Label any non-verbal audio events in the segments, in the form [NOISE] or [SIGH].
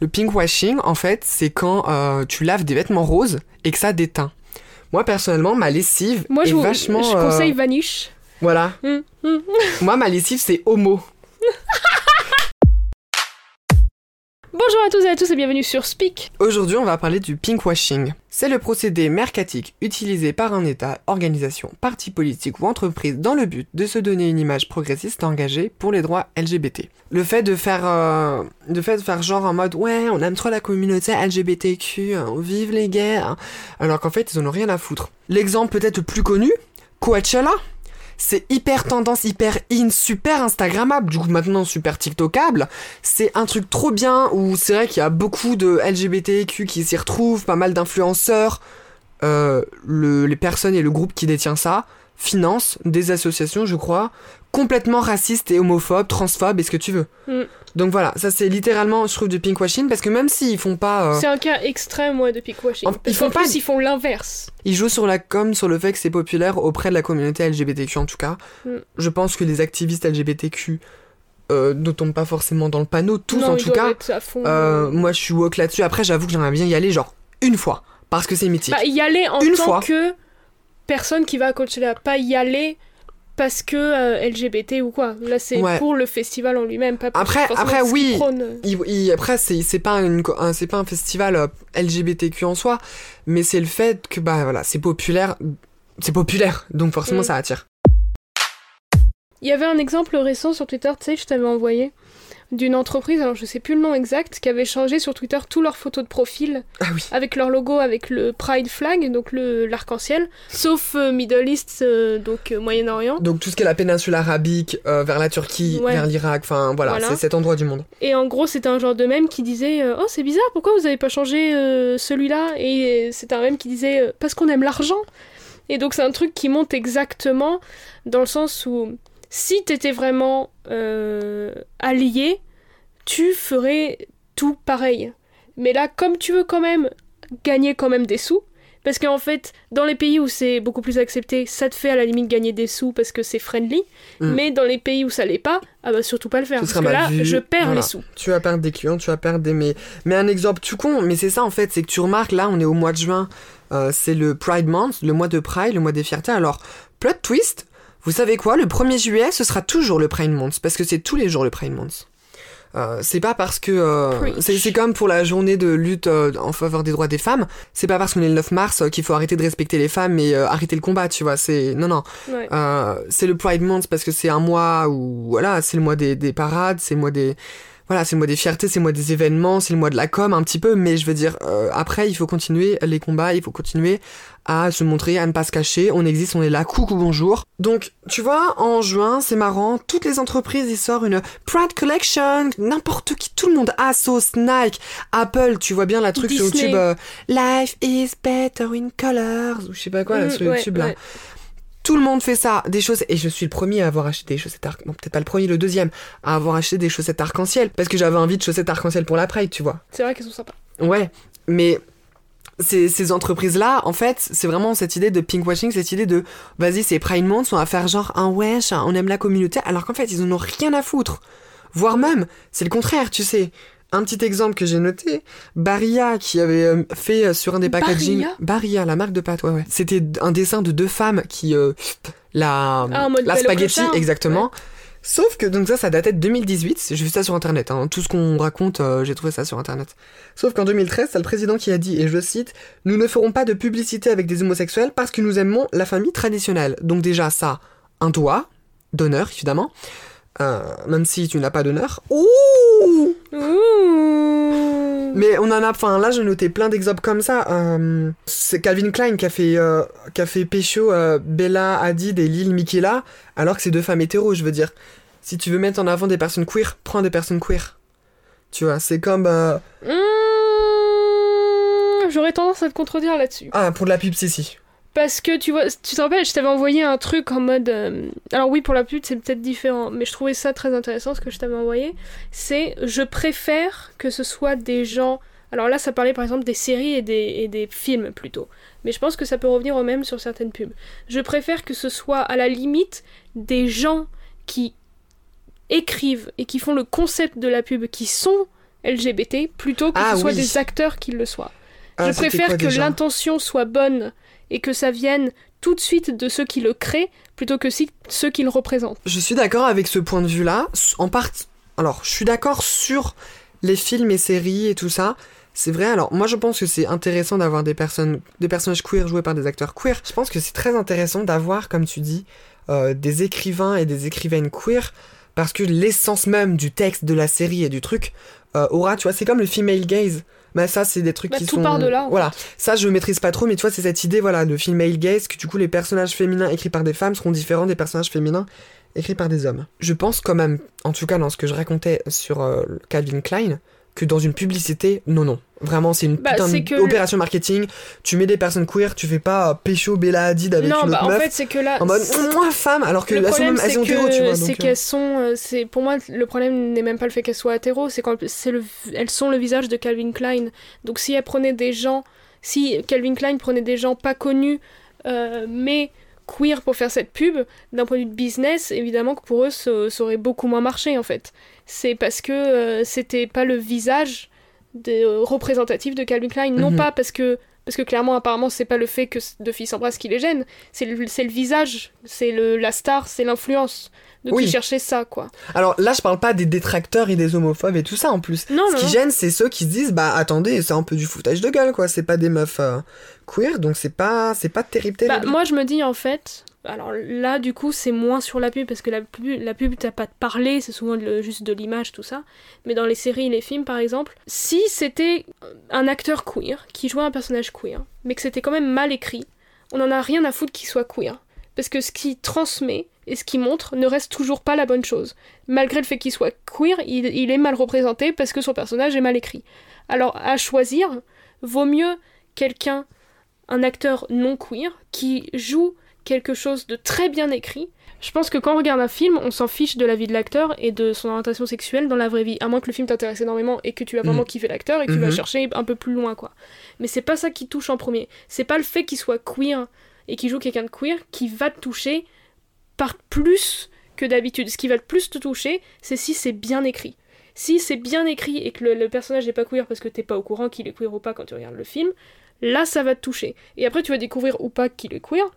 Le pinkwashing, en fait, c'est quand euh, tu laves des vêtements roses et que ça déteint. Moi, personnellement, ma lessive Moi, est je, vous, vachement... je euh, conseille Vanish. Voilà. Hum, hum. Moi, ma lessive, c'est homo. [LAUGHS] Bonjour à tous et à tous et bienvenue sur Speak. Aujourd'hui, on va parler du pinkwashing. C'est le procédé mercatique utilisé par un État, organisation, parti politique ou entreprise dans le but de se donner une image progressiste engagée pour les droits LGBT. Le fait de faire, euh, de faire genre en mode ouais, on aime trop la communauté LGBTQ, hein, vive les gays, hein, alors qu'en fait ils en ont rien à foutre. L'exemple peut-être le plus connu, Coachella. C'est hyper tendance, hyper in, super Instagrammable, du coup maintenant super TikTokable. C'est un truc trop bien où c'est vrai qu'il y a beaucoup de LGBTQ qui s'y retrouvent, pas mal d'influenceurs. Euh, le- les personnes et le groupe qui détient ça financent des associations, je crois, complètement racistes et homophobes, transphobes et ce que tu veux. Mm. Donc voilà, ça c'est littéralement, je trouve, du pinkwashing parce que même s'ils font pas. euh, C'est un cas extrême, ouais, de pinkwashing. En- ils font pas- plus, ils font l'inverse. Ils jouent sur la com, sur le fait que c'est populaire auprès de la communauté LGBTQ en tout cas. Mm. Je pense que les activistes LGBTQ euh, ne tombent pas forcément dans le panneau, tous non, en tout cas. être à fond. Euh, moi je suis woke là-dessus. Après j'avoue que j'aimerais bien y aller genre une fois. Parce que c'est mythique. Bah, y aller en Une tant fois. que personne qui va à Coachella, pas y aller parce que euh, LGBT ou quoi. Là, c'est Ouais. pour le festival en lui-même, pas pour Après- après, oui. Il- il- après c'est c'est pas une un, c'est pas un festival euh, LGBTQ en soi, mais c'est le fait que bah voilà c'est populaire. C'est populaire, donc forcément Mm. ça attire. Il y avait un exemple récent sur Twitter, tu sais, je t'avais envoyé, d'une entreprise, alors je sais plus le nom exact, qui avait changé sur Twitter tous leurs photos de profil Ah oui. avec leur logo, avec le Pride flag, donc le l'arc-en-ciel, sauf euh, Middle East, euh, donc euh, Moyen-Orient. Donc tout ce qui est la péninsule arabique, vers la Turquie, Ouais. vers l'Irak, enfin voilà, Voilà. c'est cet endroit du monde. Et en gros, c'était un genre de mème qui disait Oh, c'est bizarre, pourquoi vous avez pas changé celui-là? Et c'était un mème qui disait Parce qu'on aime l'argent. Et donc, c'est un truc qui monte exactement dans le sens où si t'étais vraiment euh, allié, tu ferais tout pareil. Mais là, comme tu veux quand même gagner quand même des sous, parce qu'en fait, dans les pays où c'est beaucoup plus accepté, ça te fait à la limite gagner des sous parce que c'est friendly. Mm. Mais dans les pays où ça l'est pas, ah bah surtout pas le faire. Ce Parce que là, vu, je perds voilà. les sous. Tu vas perdre des clients, tu vas perdre des... Mais, mais un exemple tout con, mais c'est ça en fait, c'est que tu remarques, là on est au mois de juin, euh, c'est le Pride Month, le mois de Pride, le mois des fiertés. Alors, plot twist, vous savez quoi, le 1er juillet, ce sera toujours le Pride Month, parce que c'est tous les jours le Pride Month. Euh, c'est pas parce que euh, c'est c'est comme pour la journée de lutte euh, en faveur des droits des femmes. C'est pas parce qu'on est le 9 mars euh, qu'il faut arrêter de respecter les femmes et euh, arrêter le combat tu vois. C'est non non. Ouais. euh, c'est le Pride Month parce que c'est un mois où voilà, c'est le mois des, des parades, c'est le mois des voilà, c'est le mois des fiertés, c'est le mois des événements, c'est le mois de la com un petit peu, mais je veux dire euh, après il faut continuer les combats, il faut continuer à se montrer, à ne pas se cacher, on existe, on est là, coucou bonjour. Donc tu vois, en juin, c'est marrant, toutes les entreprises ils sortent une Pride Collection, n'importe qui, tout le monde, Asos, Nike, Apple, tu vois bien la truc sur. YouTube, euh, Life is better in colors ou je sais pas quoi là Mm, sur ouais, YouTube là. ouais. Tout le monde fait ça, des choses, et je suis le premier à avoir acheté des chaussettes arc, bon peut-être pas le premier, le deuxième, à avoir acheté des chaussettes arc-en-ciel, parce que j'avais envie de chaussettes arc-en-ciel pour la Pride, tu vois. C'est vrai qu'elles sont sympas. Ouais, mais ces, ces entreprises-là, en fait, c'est vraiment cette idée de pinkwashing, cette idée de, vas-y, c'est Pride Month, on va faire genre un wesh, on aime la communauté, alors qu'en fait, ils en ont rien à foutre. Voire même, c'est le contraire, tu sais. Un petit exemple que j'ai noté, Barilla qui avait euh, fait euh, sur un des packaging, Barilla? Barilla, la marque de pâtes, ouais ouais. C'était un dessin de deux femmes qui euh, la Ah, la spaghetti exactement. Sauf que donc ça, ça datait de 2018. J'ai vu ça sur internet. hein. Tout ce qu'on raconte, euh, j'ai trouvé ça sur internet. Sauf qu'en 2013, c'est le président qui a dit, et je cite, Nous ne ferons pas de publicité avec des homosexuels parce que nous aimons la famille traditionnelle. Donc déjà ça, un doigt d'honneur évidemment. Euh, même si tu n'as pas d'honneur. Ouh. Mais on en a, enfin là j'ai noté plein d'exemples comme ça. Euh, c'est Calvin Klein qui a fait, euh, qui a fait pécho euh, Bella Hadid et Lil Michaela, alors que c'est deux femmes hétéros, je veux dire. Si tu veux mettre en avant des personnes queer, prends des personnes queer. Tu vois, c'est comme... Mmh, J'aurais tendance à te contredire là-dessus. Ah, pour de la pub, si, si. Parce que tu vois, tu te rappelles, je t'avais envoyé un truc en mode. euh, Alors oui, pour la pub, c'est peut-être différent, mais je trouvais ça très intéressant ce que je t'avais envoyé. C'est je préfère que ce soit des gens. Alors là, ça parlait par exemple des séries et des, et des films plutôt. Mais je pense que ça peut revenir au même sur certaines pubs. Je préfère que ce soit à la limite des gens qui écrivent et qui font le concept de la pub, qui sont LGBT plutôt que Ah, ce soit oui. des acteurs qui le soient. Ah, je préfère quoi que l'intention soit bonne et que ça vienne tout de suite de ceux qui le créent plutôt que ceux qui le représentent. Je suis d'accord avec ce point de vue-là. En part... Alors, je suis d'accord sur les films et séries et tout ça. C'est vrai, alors moi je pense que c'est intéressant d'avoir des personnes, des personnages queer joués par des acteurs queer. Je pense que c'est très intéressant d'avoir, comme tu dis, euh, des écrivains et des écrivaines queer, parce que l'essence même du texte de la série et du truc euh, aura, tu vois, c'est comme le female gaze. Mais ça, c'est des trucs Bah, qui tout sont. part de là, en Voilà, ça je maîtrise pas trop, mais tu vois, c'est cette idée, voilà, de female gaze, que du coup les personnages féminins écrits par des femmes seront différents des personnages féminins écrits par des hommes. Je pense quand même, en tout cas dans ce que je racontais sur euh, Calvin Klein, que dans une publicité, non, non. Vraiment, c'est une Bah, putain c'est que d'opération marketing. Tu mets des personnes queer, tu fais pas euh, pécho Bella Hadid avec non, une bah autre en meuf fait, c'est que là. en mode moi femme, alors que sont problème, même elles c'est sont hétéros, tu vois. c'est donc, euh, qu'elles sont. euh, c'est pour moi, le problème n'est même pas le fait qu'elles soient hétéros, c'est qu'en c'est le, elles sont le visage de Calvin Klein. Donc si elles prenaient des gens, si Calvin Klein prenait des gens pas connus, euh, mais queer pour faire cette pub, d'un point de vue de business, évidemment que pour eux, ça, ça aurait beaucoup moins marché en fait. C'est parce que euh, c'était pas le visage de- euh, représentatif de Calvin Klein, non Mhm. pas parce que parce que clairement apparemment c'est pas le fait que deux filles s'embrassent qui les gêne, c'est le, le visage, c'est la star, c'est l'influence. Donc Oui. ils cherchaient ça quoi. Alors là, je parle pas des détracteurs et des homophobes et tout ça en plus. Non Ce non. qui non. gêne, c'est ceux qui se disent bah attendez, c'est un peu du foutage de gueule quoi. C'est pas des meufs euh, queer, donc c'est pas c'est pas terrible Bah, terrible. moi je me dis en fait, alors là du coup c'est moins sur la pub parce que la pub, la pub t'as pas de parler, c'est souvent le- juste de l'image tout ça. Mais dans les séries et les films par exemple, si c'était un acteur queer qui jouait un personnage queer, mais que c'était quand même mal écrit, on en a rien à foutre qu'il soit queer. Parce que ce qui transmet et ce qui montre ne reste toujours pas la bonne chose. Malgré le fait qu'il soit queer, il est mal représenté parce que son personnage est mal écrit. Alors à choisir, vaut mieux quelqu'un, un acteur non queer, qui joue quelque chose de très bien écrit. Je pense que quand on regarde un film, on s'en fiche de la vie de l'acteur et de son orientation sexuelle dans la vraie vie. À moins que le film t'intéresse énormément et que tu vas vraiment Mhm. kiffer l'acteur et que tu vas Mhm. chercher un peu plus loin, quoi. Mais c'est pas ça qui touche en premier. C'est pas le fait qu'il soit queer et qu'il joue quelqu'un de queer qui va te toucher par plus que d'habitude. Ce qui va le plus te toucher, c'est si c'est bien écrit. Si c'est bien écrit et que le, le personnage n'est pas queer parce que t'es pas au courant qu'il est queer ou pas quand tu regardes le film, là ça va te toucher. Et après tu vas découvrir ou pas qu'il est queer,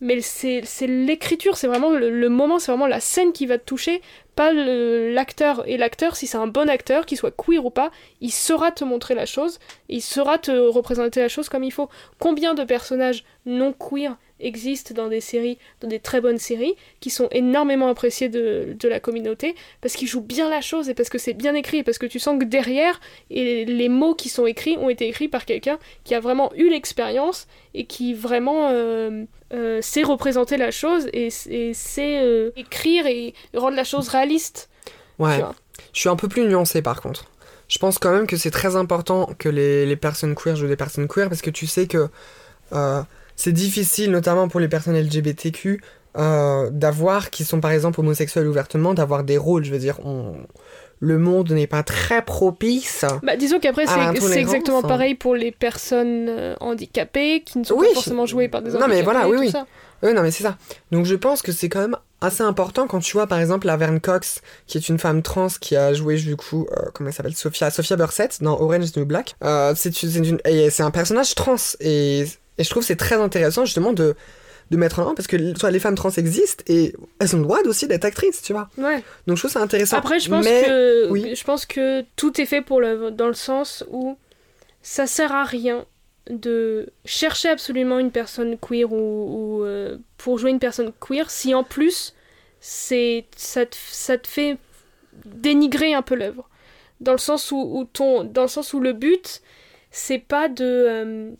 mais c'est l'écriture, c'est vraiment le, moment, c'est vraiment la scène qui va te toucher, pas l'acteur. Et l'acteur, si c'est un bon acteur, qu'il soit queer ou pas, il saura te montrer la chose, il saura te représenter la chose comme il faut. Combien de personnages non queer existent dans des séries, dans des très bonnes séries, qui sont énormément appréciés de, de la communauté, parce qu'ils jouent bien la chose et parce que c'est bien écrit, et parce que tu sens que derrière, et les mots qui sont écrits ont été écrits par quelqu'un qui a vraiment eu l'expérience et qui vraiment euh, euh, sait représenter la chose et, et sait euh, écrire et rendre la chose réaliste. ouais. Je suis un peu plus nuancé par contre. Je pense quand même que c'est très important que les, les personnes queer jouent des personnes queer parce que tu sais que euh, c'est difficile, notamment pour les personnes LGBTQ, euh, d'avoir, qui sont par exemple homosexuels ouvertement, d'avoir des rôles. Je veux dire, on- le monde n'est pas très propice. Bah, disons qu'après, c'est exactement pareil pour les personnes euh, handicapées qui ne sont Oui. pas forcément jouées par des Non, handicapés. mais voilà, oui, oui. ça. Oui, non, mais c'est ça. Donc je pense que c'est quand même assez important quand tu vois par exemple la Verne Cox, qui est une femme trans qui a joué du coup, euh, comment elle s'appelle Sophia, Sophia Bursett dans Orange is the New Black. Euh, c'est une, c'est un personnage trans et, et je trouve c'est très intéressant justement de, de mettre en avant parce que vois, les femmes trans existent et elles ont le droit aussi d'être actrices, tu vois. Ouais. Donc je trouve ça intéressant. Après, je pense Mais- que oui. je pense que tout est fait pour le dans le sens où ça sert à rien de chercher absolument une personne queer ou, ou, euh, pour jouer une personne queer si en plus c'est ça te, ça te fait dénigrer un peu l'œuvre dans le sens où, où ton dans le sens où le but c'est pas de euh,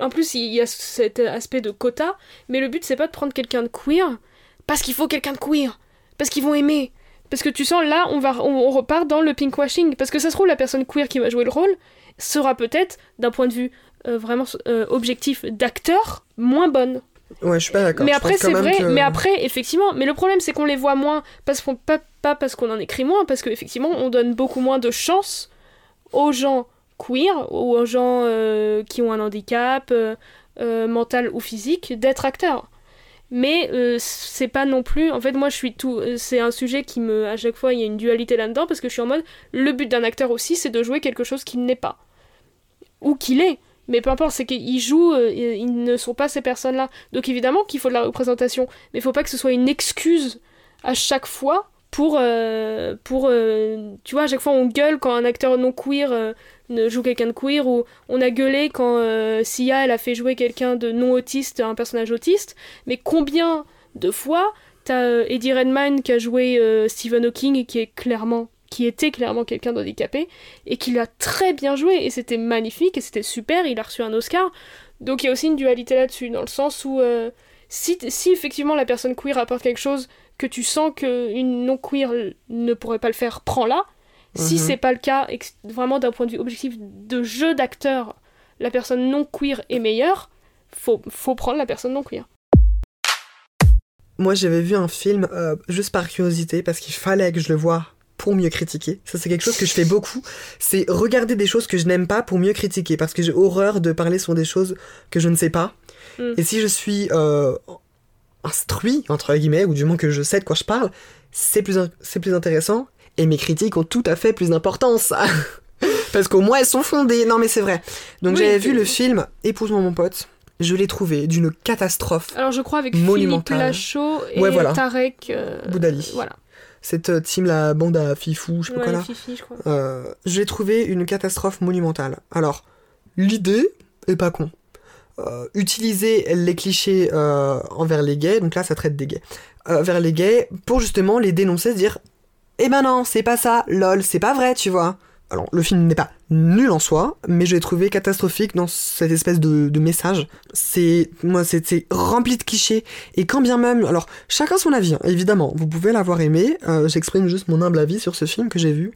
en plus il y a cet aspect de quota mais le but c'est pas de prendre quelqu'un de queer parce qu'il faut quelqu'un de queer parce qu'ils vont aimer parce que tu sens là on va on, on repart dans le pinkwashing parce que ça se trouve la personne queer qui va jouer le rôle sera peut-être d'un point de vue euh, vraiment euh, objectif d'acteur moins bonne Ouais, je suis pas d'accord. mais Je après c'est vrai que- mais après effectivement mais le problème c'est qu'on les voit moins parce qu'on pas, pas parce qu'on en écrit moins parce qu'effectivement on donne beaucoup moins de chance aux gens queer ou aux gens euh, qui ont un handicap euh, euh, mental ou physique d'être acteurs Mais c'est pas non plus. En fait, moi, je suis tout. C'est un sujet qui me. À chaque fois, il y a une dualité là-dedans parce que je suis en mode. Le but d'un acteur aussi, c'est de jouer quelque chose qu'il n'est pas. Ou qu'il est. Mais peu importe, c'est qu'ils jouent. ils ne sont pas ces personnes-là. Donc évidemment qu'il faut de la représentation. Mais il faut pas que ce soit une excuse à chaque fois pour. euh, pour euh, tu vois, à chaque fois, on gueule quand un acteur non queer. euh, ne joue quelqu'un de queer ou on a gueulé quand Sia elle a fait jouer quelqu'un de non autiste un personnage autiste mais combien de fois t'as Eddie Redmayne qui a joué Stephen Hawking et qui est clairement qui était clairement quelqu'un d'handicapé et qui l'a très bien joué et c'était magnifique et c'était super il a reçu un Oscar donc il y a aussi une dualité là-dessus dans le sens où si, si effectivement la personne queer apporte quelque chose que tu sens qu'une non queer ne pourrait pas le faire prends-la si Mhm. c'est pas le cas, vraiment d'un point de vue objectif de jeu d'acteur, la personne non queer est meilleure, faut, faut prendre la personne non queer. Moi, j'avais vu un film euh, juste par curiosité parce qu'il fallait que je le voie pour mieux critiquer. Ça, c'est quelque chose que je fais beaucoup. C'est regarder des choses que je n'aime pas pour mieux critiquer parce que j'ai horreur de parler sur des choses que je ne sais pas. Mm. Et si je suis euh, instruit, entre guillemets, ou du moins que je sais de quoi je parle, c'est plus, c'est plus intéressant. Et mes critiques ont tout à fait plus d'importance. [LAUGHS] parce qu'au moins, elles sont fondées. Non, mais c'est vrai. Donc, Oui, j'avais vu le film Épouse-moi mon pote. Je l'ai trouvé d'une catastrophe. Alors je crois avec Philippe. Lachaud et Ouais, voilà. Tarek. euh, Boudali. Voilà. Cette euh, team, la bande à Fifou, je sais pas quoi là. Fifi, je crois. Euh, j'ai trouvé une catastrophe monumentale. Alors, l'idée est pas con. Euh, utiliser les clichés euh, envers les gays, donc là ça traite des gays, euh, vers les gays pour justement les dénoncer, dire Eh ben non, c'est pas ça, lol, c'est pas vrai, tu vois. Alors, le film n'est pas nul en soi, mais je l'ai trouvé catastrophique dans cette espèce de, message. C'est, moi, c'est rempli de clichés. Et quand bien même, alors, chacun son avis, hein, évidemment. Vous pouvez l'avoir aimé. J'exprime juste mon humble avis sur ce film que j'ai vu.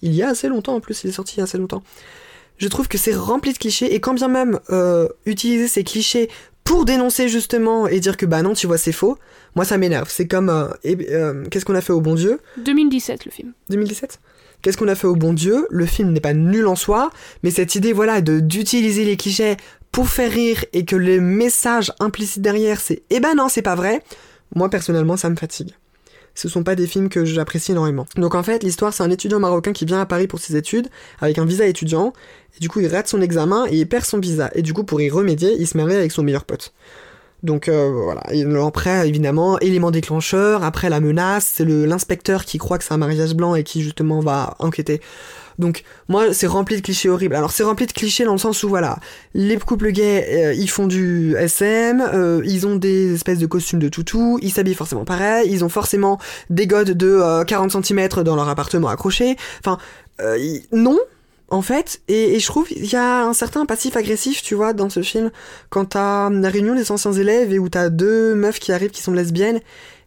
Il y a assez longtemps, en plus, il est sorti il y a assez longtemps. Je trouve que c'est rempli de clichés, et quand bien même euh, utiliser ces clichés pour dénoncer justement et dire que bah non, tu vois, c'est faux, moi ça m'énerve. C'est comme, euh, eh- euh, qu'est-ce qu'on a fait au bon Dieu? 2017 le film. 2017 Qu'est-ce qu'on a fait au bon Dieu? Le film n'est pas nul en soi, mais cette idée, voilà, de d'utiliser les clichés pour faire rire et que le message implicite derrière, c'est eh ben non, c'est pas vrai. Moi personnellement, ça me fatigue. Ce sont pas des films que j'apprécie énormément. Donc en fait, l'histoire, c'est un étudiant marocain qui vient à Paris pour ses études avec un visa étudiant. Et du coup, il rate son examen et il perd son visa. Et du coup, pour y remédier, il se marie avec son meilleur pote. Donc euh, voilà, et après évidemment, élément déclencheur, après la menace, c'est l'inspecteur qui croit que c'est un mariage blanc et qui justement va enquêter. Donc moi c'est rempli de clichés horribles. Alors c'est rempli de clichés dans le sens où voilà, les couples gays euh, ils font du SM, euh, ils ont des espèces de costumes de toutou, ils s'habillent forcément pareil, ils ont forcément des godes de euh, 40 cm dans leur appartement accroché. Enfin euh, non en fait, et, et je trouve il y a un certain passif agressif, tu vois, dans ce film, quand t'as la réunion des anciens élèves et où t'as deux meufs qui arrivent qui sont lesbiennes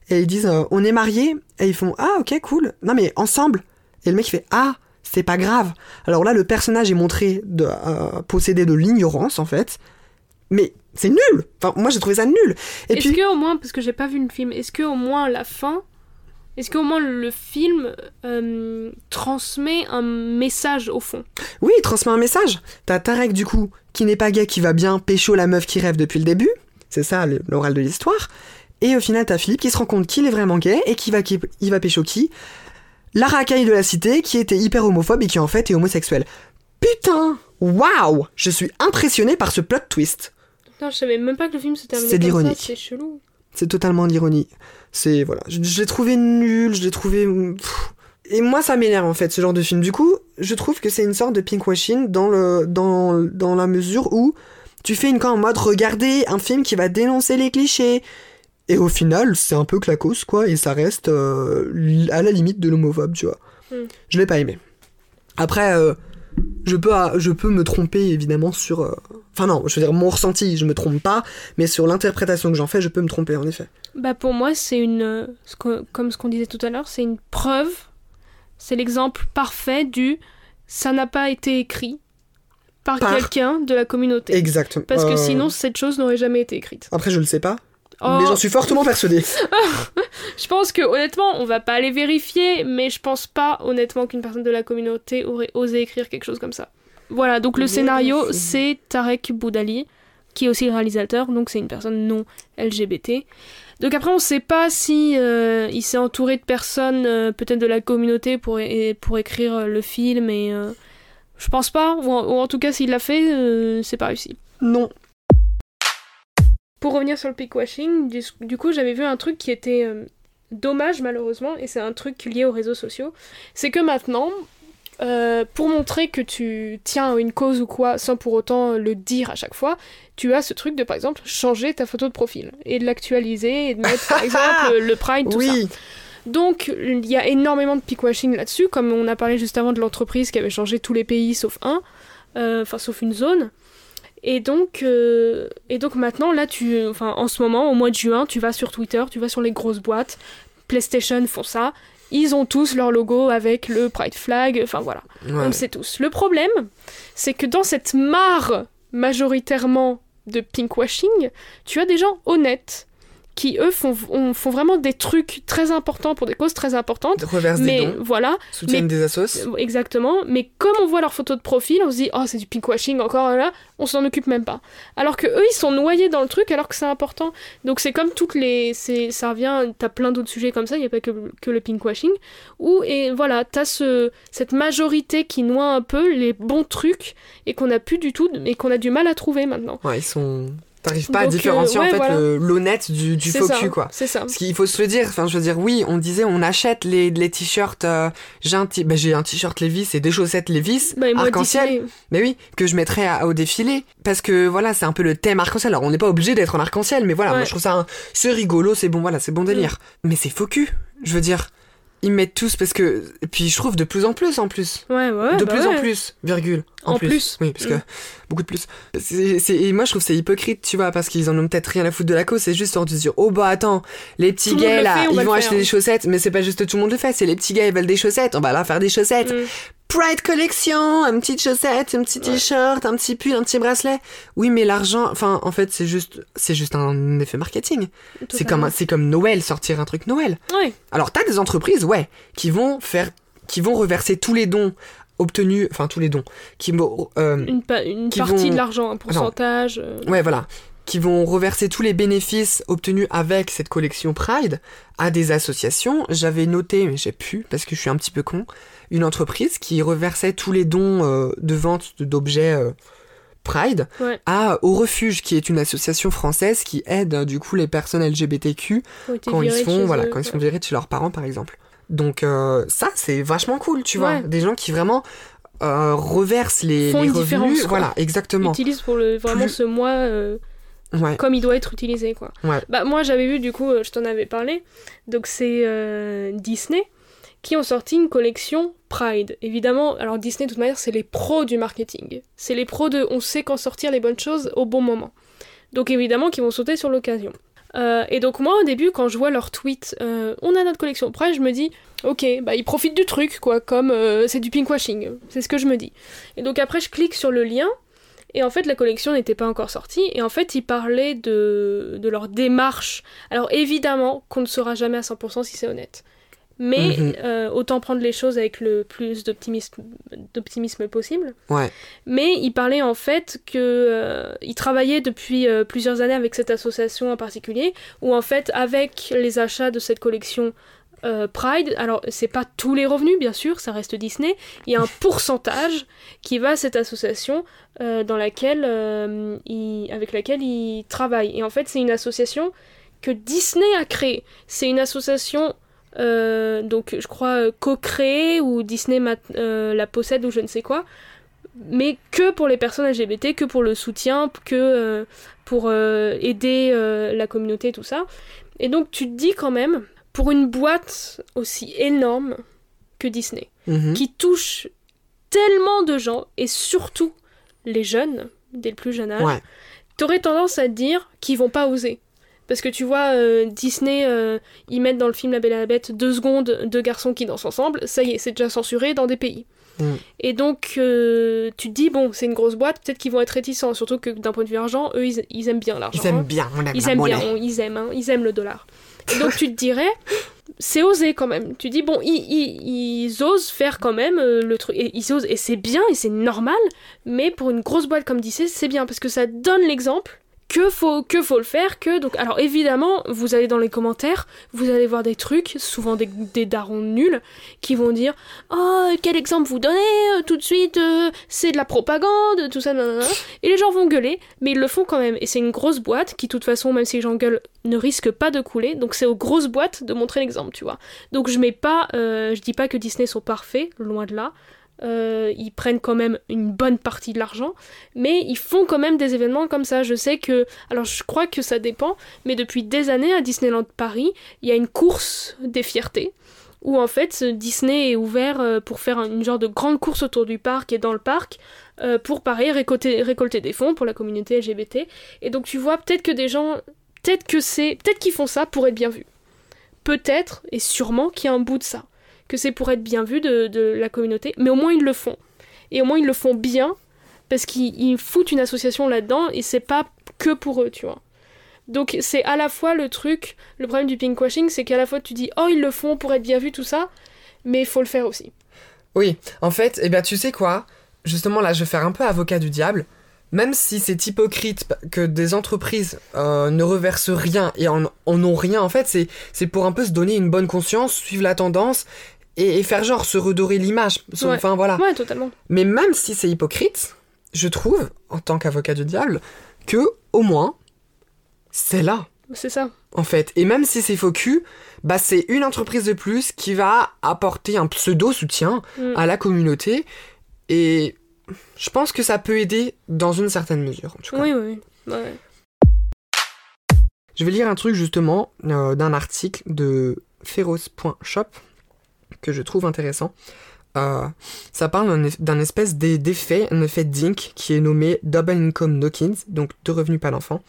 et ils disent euh, on est mariés et ils font ah ok cool. Non mais ensemble. Et le mec il fait ah c'est pas grave. Alors là le personnage est montré de euh, posséder de l'ignorance en fait. Mais c'est nul. Enfin moi j'ai trouvé ça nul. Et Est-ce puis que au moins, parce que j'ai pas vu le film, est-ce que au moins la fin, est-ce que au moins le film euh, transmet un message au fond? Oui il transmet un message. T'as Tarek du coup qui n'est pas gay qui va bien pécho la meuf qui rêve depuis le début. C'est ça l'oral de l'histoire. Et au final t'as Philippe qui se rend compte qu'il est vraiment gay et qui va qui, il va pécho qui? La racaille de la cité qui était hyper homophobe et qui en fait est homosexuel putain! Waouh! Je suis impressionné par ce plot twist. Non, je savais même pas que le film se terminait C'est comme ça. C'est chelou. C'est totalement l'ironie. C'est voilà, je, je l'ai trouvé nul, je l'ai trouvé. pff. Et moi, ça m'énerve en fait ce genre de film. Du coup, je trouve que c'est une sorte de pinkwashing dans le dans dans la mesure où tu fais une quand en mode regarder un film qui va dénoncer les clichés. Et au final, c'est un peu clacos quoi, et ça reste euh, à la limite de l'homophobe, tu vois. Hmm. Je l'ai pas aimé. Après, euh, je peux je peux me tromper évidemment sur. euh, Enfin non, je veux dire mon ressenti, je me trompe pas, mais sur l'interprétation que j'en fais, je peux me tromper en effet. Bah pour moi, c'est une, euh, ce que- comme ce qu'on disait tout à l'heure, c'est une preuve. C'est l'exemple parfait du ça n'a pas été écrit par, Par- quelqu'un de la communauté. Exactement. Parce que Euh, sinon, cette chose n'aurait jamais été écrite. Après, je le sais pas, Oh, mais j'en suis fortement persuadé. [LAUGHS] Je pense que honnêtement, on va pas aller vérifier, mais je pense pas honnêtement qu'une personne de la communauté aurait osé écrire quelque chose comme ça. Voilà, donc le Oui, scénario, c'est- Tarek Boudali, qui est aussi le réalisateur, donc c'est une personne non LGBT. Donc après, on ne sait pas si euh, il s'est entouré de personnes, euh, peut-être de la communauté, pour, pour écrire euh, le film, et je pense pas, ou en, tout cas, s'il l'a fait, c'est pas réussi. Non. Pour revenir sur le pickwashing, du, du coup, j'avais vu un truc qui était dommage, malheureusement, et c'est un truc lié aux réseaux sociaux. C'est que maintenant, euh, pour montrer que tu tiens à une cause ou quoi, sans pour autant le dire à chaque fois, tu as ce truc de, par exemple, changer ta photo de profil et de l'actualiser et de mettre, par [LAUGHS] exemple, le Pride, tout oui. ça. Donc, il y a énormément de pickwashing là-dessus, comme on a parlé juste avant de l'entreprise qui avait changé tous les pays sauf un, euh, enfin, sauf une zone. Et donc, euh, et donc maintenant, là, tu, enfin, en ce moment, au mois de juin, tu vas sur Twitter, tu vas sur les grosses boîtes, PlayStation font ça, ils ont tous leur logo avec le Pride Flag, enfin voilà, on le sait tous. Le problème, c'est que dans cette mare majoritairement de pinkwashing, tu as des gens honnêtes qui eux font, font vraiment des trucs très importants pour des causes très importantes. Reverse mais des dons, voilà, soutiennent des assos. Exactement, mais comme on voit leur photo de profil, on se dit oh c'est du pinkwashing encore là, on s'en occupe même pas. Alors que eux ils sont noyés dans le truc alors que c'est important. Donc c'est comme toutes les, c'est ça revient, t'as plein d'autres sujets comme ça, il y a pas que, que le pinkwashing. Ou et voilà, t'as ce cette majorité qui noie un peu les bons trucs et qu'on a plus du tout, mais qu'on a du mal à trouver maintenant. Ouais, ils sont T'arrives pas à différencier euh, en fait l'honnête du, du faux cul quoi. C'est ça. Parce qu'il faut se le dire. Enfin, je veux dire, oui, on disait on achète les, les t-shirts. Euh, j'ai un, bah, j'ai un t-shirt Levi's et des chaussettes Levi's bah, arc-en-ciel. Mais oui, que je mettrais au défilé parce que voilà, c'est un peu le thème arc-en-ciel. Alors on n'est pas obligé d'être en arc-en-ciel, mais voilà, moi je trouve ça c'est rigolo, c'est bon, voilà, c'est bon délire. Mm. Mais c'est faux cul. Je veux dire ils mettent tous parce que et puis je trouve de plus en plus en plus. Ouais ouais de bah plus en plus virgule en, plus. oui parce que mm. beaucoup de plus. C'est et moi je trouve c'est hypocrite tu vois parce qu'ils en ont peut-être rien à foutre de la cause. C'est juste en de dire oh bah attends les petits gays là ils vont acheter des chaussettes mais c'est pas juste tout le monde le fait c'est les petits gars ils veulent des chaussettes on va leur faire des chaussettes. Mm. Pride Collection, une petite chaussette, un petit t-shirt, un petit pull, un petit bracelet. Oui, mais l'argent, enfin, en fait, c'est juste, c'est juste un effet marketing. C'est comme, c'est comme Noël, sortir un truc Noël. Oui. Alors, t'as des entreprises, ouais, qui vont faire, qui vont reverser tous les dons obtenus, enfin tous les dons, qui vont, euh, une, partie de l'argent, un pourcentage. Euh. Ouais, voilà qui vont reverser tous les bénéfices obtenus avec cette collection Pride à des associations. J'avais noté, mais j'ai pu parce que je suis un petit peu con, une entreprise qui reversait tous les dons euh, de vente d'objets euh, Pride à Au Refuge, qui est une association française qui aide du coup les personnes LGBTQ quand ils font voilà quand ils sont virés de chez leurs parents par exemple. Donc euh, ça c'est vachement cool, tu vois, des gens qui vraiment reversent les, les revenus, voilà exactement. Utilisent pour le, vraiment ce mois. comme il doit être utilisé quoi. Bah moi j'avais vu du coup, je t'en avais parlé, donc c'est Disney qui ont sorti une collection Pride. Évidemment, alors Disney, de toute manière, c'est les pros du marketing. C'est les pros de on sait quand sortir les bonnes choses au bon moment. Donc évidemment, qui vont sauter sur l'occasion. Euh, et donc moi, au début, quand je vois leur tweet, euh, on a notre collection Pride, je me dis, ok, bah ils profitent du truc, quoi, comme euh, c'est du pinkwashing. C'est ce que je me dis. Et donc après, je clique sur le lien. Et en fait, la collection n'était pas encore sortie. Et en fait, ils parlaient de, de leur démarche. Alors évidemment qu'on ne saura jamais à 100% si c'est honnête mais mhm. euh, autant prendre les choses avec le plus d'optimisme possible. Ouais. Mais il parlait en fait que euh, il travaillait depuis euh, plusieurs années avec cette association en particulier, où en fait avec les achats de cette collection Pride, alors c'est pas tous les revenus bien sûr, ça reste Disney, il y a un [LAUGHS] pourcentage qui va à cette association dans laquelle avec laquelle il travaille. Et en fait c'est une association que Disney a créée. C'est une association euh, donc je crois euh, co-créée ou Disney euh, la possède ou je ne sais quoi, mais que pour les personnes LGBT, que pour le soutien, que pour aider la communauté et tout ça. Et donc tu te dis quand même, pour une boîte aussi énorme que Disney, mhm. qui touche tellement de gens, et surtout les jeunes, dès le plus jeune âge, t'aurais tendance à te dire qu'ils vont pas oser. Parce que tu vois, euh, Disney, euh, ils mettent dans le film La Belle et la Bête deux secondes, deux garçons qui dansent ensemble, ça y est, c'est déjà censuré dans des pays. Mm. Et donc, euh, tu te dis, bon, c'est une grosse boîte, peut-être qu'ils vont être réticents, surtout que d'un point de vue argent, eux, ils, aiment bien l'argent. Ils aiment bien, on Ils aiment bien, ils aiment, hein, ils aiment le dollar. Et donc, tu te dirais, c'est osé quand même. Tu dis, bon, ils, ils, osent faire quand même le truc, et ils osent, et c'est bien, et c'est normal, mais pour une grosse boîte comme Disney, c'est bien, parce que ça donne l'exemple que faut le faire que donc alors évidemment vous allez dans les commentaires vous allez voir des trucs souvent des, des darons nuls qui vont dire oh quel exemple vous donnez euh, tout de suite euh, c'est de la propagande tout ça nanana. et les gens vont gueuler mais ils le font quand même. Et c'est une grosse boîte qui de toute façon même si les gens gueulent ne risque pas de couler. Donc c'est aux grosses boîtes de montrer l'exemple tu vois. Donc je mets pas euh, je dis pas que Disney sont parfaits loin de là euh, ils prennent quand même une bonne partie de l'argent, mais ils font quand même des événements comme ça. Je sais que, alors je crois que ça dépend, mais depuis des années à Disneyland Paris, il y a une course des fiertés où en fait Disney est ouvert euh, pour faire une genre de grande course autour du parc et dans le parc euh, pour pareil récolter, récolter des fonds pour la communauté LGBT. Et donc tu vois peut-être que des gens, peut-être que c'est, peut-être qu'ils font ça pour être bien vus. Peut-être et sûrement qu'il y a un bout de ça que c'est pour être bien vu de, de, la communauté, mais au moins ils le font. Et au moins ils le font bien, parce qu'ils foutent une association là-dedans, et c'est pas que pour eux, tu vois. Donc c'est à la fois le truc, le problème du pinkwashing, c'est qu'à la fois tu dis, oh ils le font pour être bien vu, tout ça, mais il faut le faire aussi. Oui, en fait, eh bien, tu sais quoi? Justement, là, je vais faire un peu avocat du diable. Même si c'est hypocrite que des entreprises euh, ne reversent rien et en, en ont rien, en fait, c'est pour un peu se donner une bonne conscience, suivre la tendance et, et, faire genre se redorer l'image. Ouais. Enfin voilà. Ouais, totalement. Mais même si c'est hypocrite, je trouve, en tant qu'avocat du diable, que au moins c'est là. C'est ça. En fait, et même si c'est faux cul, bah c'est une entreprise de plus qui va apporter un pseudo soutien Mm. à la communauté et je pense que ça peut aider dans une certaine mesure. En tout cas. Oui, oui, oui. Ouais. Je vais lire un truc justement euh, d'un article de feroz.shop que je trouve intéressant. Euh, ça parle d'un es- d'un espèce d'e- d'effet, un effet Dink qui est nommé Double Income Knockins, donc deux revenus pas d'enfant.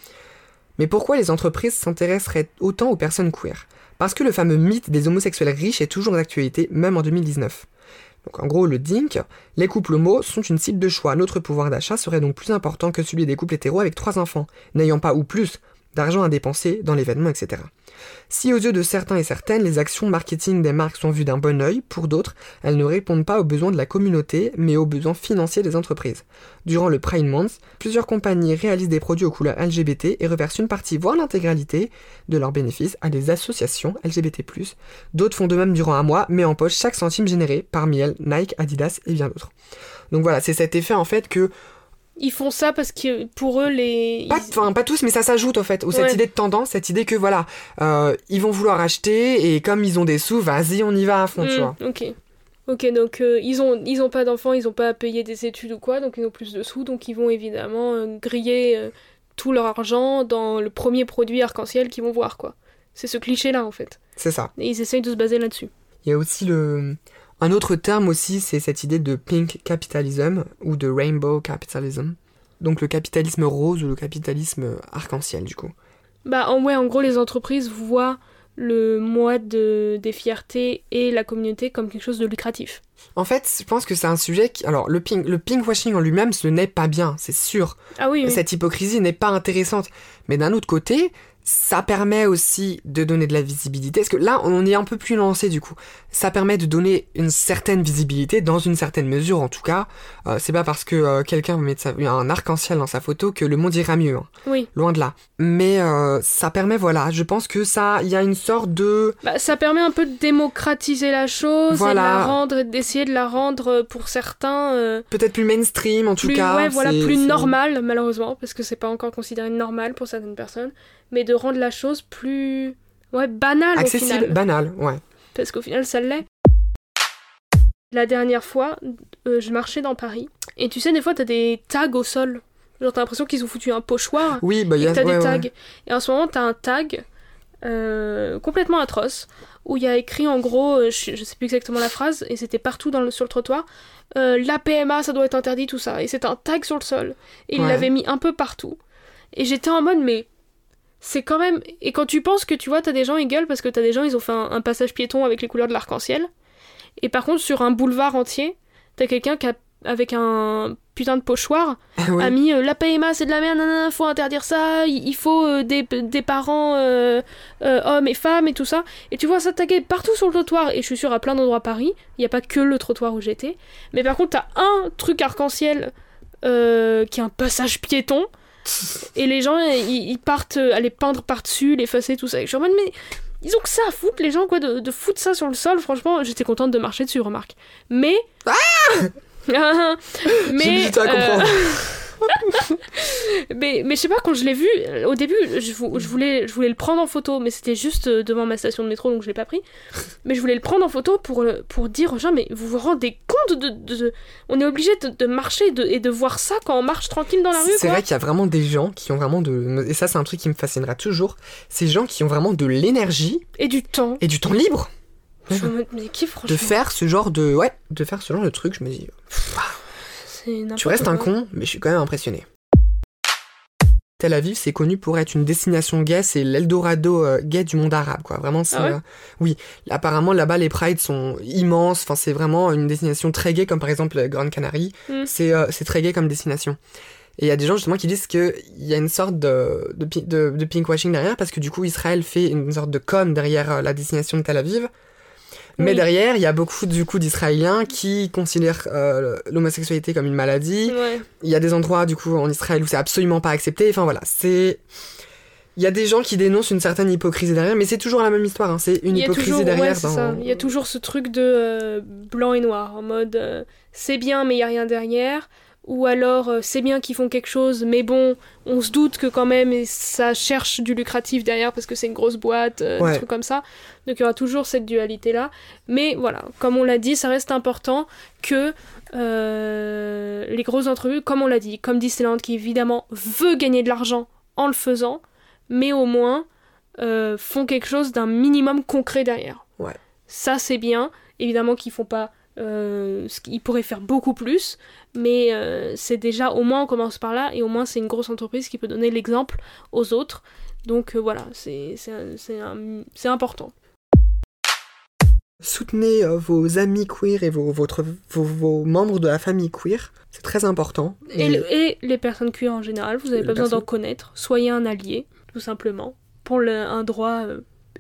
Mais pourquoi les entreprises s'intéresseraient autant aux personnes queer? Parce que le fameux mythe des homosexuels riches est toujours d'actualité, même en 2019. Donc en gros, le DINK, les couples homo sont une cible de choix. Notre pouvoir d'achat serait donc plus important que celui des couples hétéros avec trois enfants, n'ayant pas ou plus d'argent à dépenser dans l'événement, etc. Si aux yeux de certains et certaines, les actions marketing des marques sont vues d'un bon œil, pour d'autres, elles ne répondent pas aux besoins de la communauté, mais aux besoins financiers des entreprises. Durant le Pride Month, plusieurs compagnies réalisent des produits aux couleurs LGBT et reversent une partie, voire l'intégralité, de leurs bénéfices à des associations LGBT+. D'autres font de même durant un mois, mais empochent chaque centime généré, parmi elles Nike, Adidas et bien d'autres. Donc voilà, c'est cet effet en fait que Ils font ça parce que pour eux, les. pas, enfin, pas tous, mais ça s'ajoute en fait, ou cette idée de tendance, cette idée que voilà, euh, ils vont vouloir acheter et comme ils ont des sous, vas-y, on y va à fond, tu Mm, vois. Ok. Ok, donc euh, ils ont ils ont pas d'enfants, ils ont pas à payer des études ou quoi, donc ils ont plus de sous, donc ils vont évidemment euh, griller tout leur argent dans le premier produit arc-en-ciel qu'ils vont voir, quoi. C'est ce cliché-là, en fait. C'est ça. Et ils essayent de se baser là-dessus. Il y a aussi le. Un autre terme aussi, c'est cette idée de pink capitalism ou de rainbow capitalism. Donc le capitalisme rose ou le capitalisme arc-en-ciel, du coup. Bah, en, ouais, en gros, les entreprises voient le mois de, des fiertés et la communauté comme quelque chose de lucratif. En fait, je pense que c'est un sujet qui. Alors, le pink, le pinkwashing en lui-même, ce n'est pas bien, c'est sûr. Ah oui, oui. Cette hypocrisie n'est pas intéressante. Mais d'un autre côté, ça permet aussi de donner de la visibilité. Parce que là, on est un peu plus lancé du coup. Ça permet de donner une certaine visibilité, dans une certaine mesure en tout cas. Euh, c'est pas parce que euh, quelqu'un met sa- un arc-en-ciel dans sa photo que le monde ira mieux. hein. Oui. Loin de là. Mais euh, ça permet, voilà, je pense que ça, il y a une sorte de... Bah, ça permet un peu de démocratiser la chose et de la rendre, d'essayer de la rendre euh, pour certains Peut-être plus mainstream en tout plus, cas. ouais, voilà, plus normal malheureusement parce que c'est pas encore considéré normal pour certaines personnes, mais de rendre la chose plus ouais banale au Accessible, final, banal, ouais. parce qu'au final ça l'est. La dernière fois, euh, je marchais dans Paris et tu sais des fois t'as des tags au sol, genre t'as l'impression qu'ils ont foutu un pochoir Oui, bah il y a... que t'as ouais, des ouais. tags. Et en ce moment, t'as un tag euh, complètement atroce où il y a écrit en gros, euh, je, je sais plus exactement la phrase, et c'était partout dans le, sur le trottoir, euh, la PMA ça doit être interdit, tout ça. Et c'est un tag sur le sol. Et il Ouais. l'avait mis un peu partout. Et j'étais en mode, mais c'est quand même. Et quand tu penses que tu vois, t'as des gens, ils gueulent parce que t'as des gens, ils ont fait un, un passage piéton avec les couleurs de l'arc-en-ciel. Et par contre, sur un boulevard entier, t'as quelqu'un qui a, avec un putain de pochoir, [LAUGHS] Oui. a mis euh, la PMA c'est de la merde, nanana, faut interdire ça, il faut euh, des, des parents euh, euh, hommes et femmes et tout ça. Et tu vois ça tagué partout sur le trottoir, et je suis sûre à plein d'endroits à Paris, il n'y a pas que le trottoir où j'étais. Mais par contre, t'as un truc arc-en-ciel qui est un passage piéton Et les gens, ils, ils partent aller peindre par-dessus, l'effacer, tout ça. Et je suis en mode, mais ils ont que ça à foutre, les gens, quoi, de, de foutre ça sur le sol. Franchement, j'étais contente de marcher dessus, remarque. Mais. Ah [LAUGHS] [LAUGHS] mis mais, à comprendre. [LAUGHS] [LAUGHS] mais, mais je sais pas, quand je l'ai vu, euh, au début, je, vou- je voulais, je voulais le prendre en photo, mais c'était juste euh, devant ma station de métro, donc je l'ai pas pris. Mais je voulais le prendre en photo pour, le- pour dire aux gens, mais vous vous rendez compte de... de- de- on est obligé de, de marcher de- et de voir ça quand on marche tranquille dans la rue, C'est vrai qu'il y a vraiment des gens qui ont vraiment de. Et ça, c'est un truc qui me fascinera toujours. Ces gens qui ont vraiment de l'énergie Et du temps. et du temps libre Je me mais qui, de faire ce genre de. Ouais, de faire ce genre de truc. Je me dis, tu restes un con, mais je suis quand même impressionné. Tel Aviv, c'est connu pour être une destination gay, c'est l'Eldorado euh, gay du monde arabe, quoi. Vraiment, c'est. Ah ouais euh, oui, apparemment là-bas, les prides sont immenses. Enfin, c'est vraiment une destination très gay, comme par exemple la Grande Canarie. Mm. C'est euh, très gay comme destination. Et il y a des gens justement qui disent qu'il y a une sorte de, de, de, de pinkwashing derrière, parce que du coup, Israël fait une sorte de com derrière euh, la destination de Tel Aviv. Mais Oui. derrière, il y a beaucoup du coup d'Israéliens qui considèrent euh, l'homosexualité comme une maladie. Ouais. Il y a des endroits du coup en Israël où c'est absolument pas accepté. Enfin voilà, c'est. Il y a des gens qui dénoncent une certaine hypocrisie derrière, mais c'est toujours la même histoire. hein. C'est une Il y a hypocrisie toujours, derrière. ouais, c'est dans- ça. Il y a toujours ce truc de euh, blanc et noir, en mode euh, c'est bien mais il y a rien derrière, ou alors euh, c'est bien qu'ils font quelque chose, mais bon, on se doute que quand même ça cherche du lucratif derrière parce que c'est une grosse boîte, euh, Ouais. des trucs comme ça. Donc il y aura toujours cette dualité là. Mais voilà, comme on l'a dit, ça reste important que euh, les grosses entreprises, comme on l'a dit, comme Disneyland qui évidemment veut gagner de l'argent en le faisant, mais au moins euh, font quelque chose d'un minimum concret derrière. Ouais. Ça c'est bien. Évidemment qu'ils font pas euh, ce qu'ils pourraient faire beaucoup plus, mais euh, c'est déjà au moins on commence par là et au moins c'est une grosse entreprise qui peut donner l'exemple aux autres. Donc euh, voilà, c'est important. Soutenez euh, vos amis queer et vos, votre, vos, vos membres de la famille queer. C'est très important. Et, le- et les personnes queer en général, vous n'avez pas besoin d'en connaître. Soyez un allié, tout simplement, pour le- un droit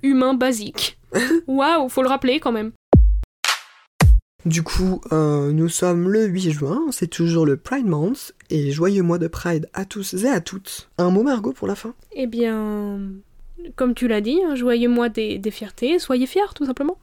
humain basique. [LAUGHS] Waouh, faut le rappeler quand même. Du coup, euh, nous sommes le 8 juin, c'est toujours le Pride Month, et joyeux mois de Pride à tous et à toutes. Un mot Margot pour la fin? Eh bien, comme tu l'as dit, hein, joyeux mois des, des fiertés, soyez fiers tout simplement.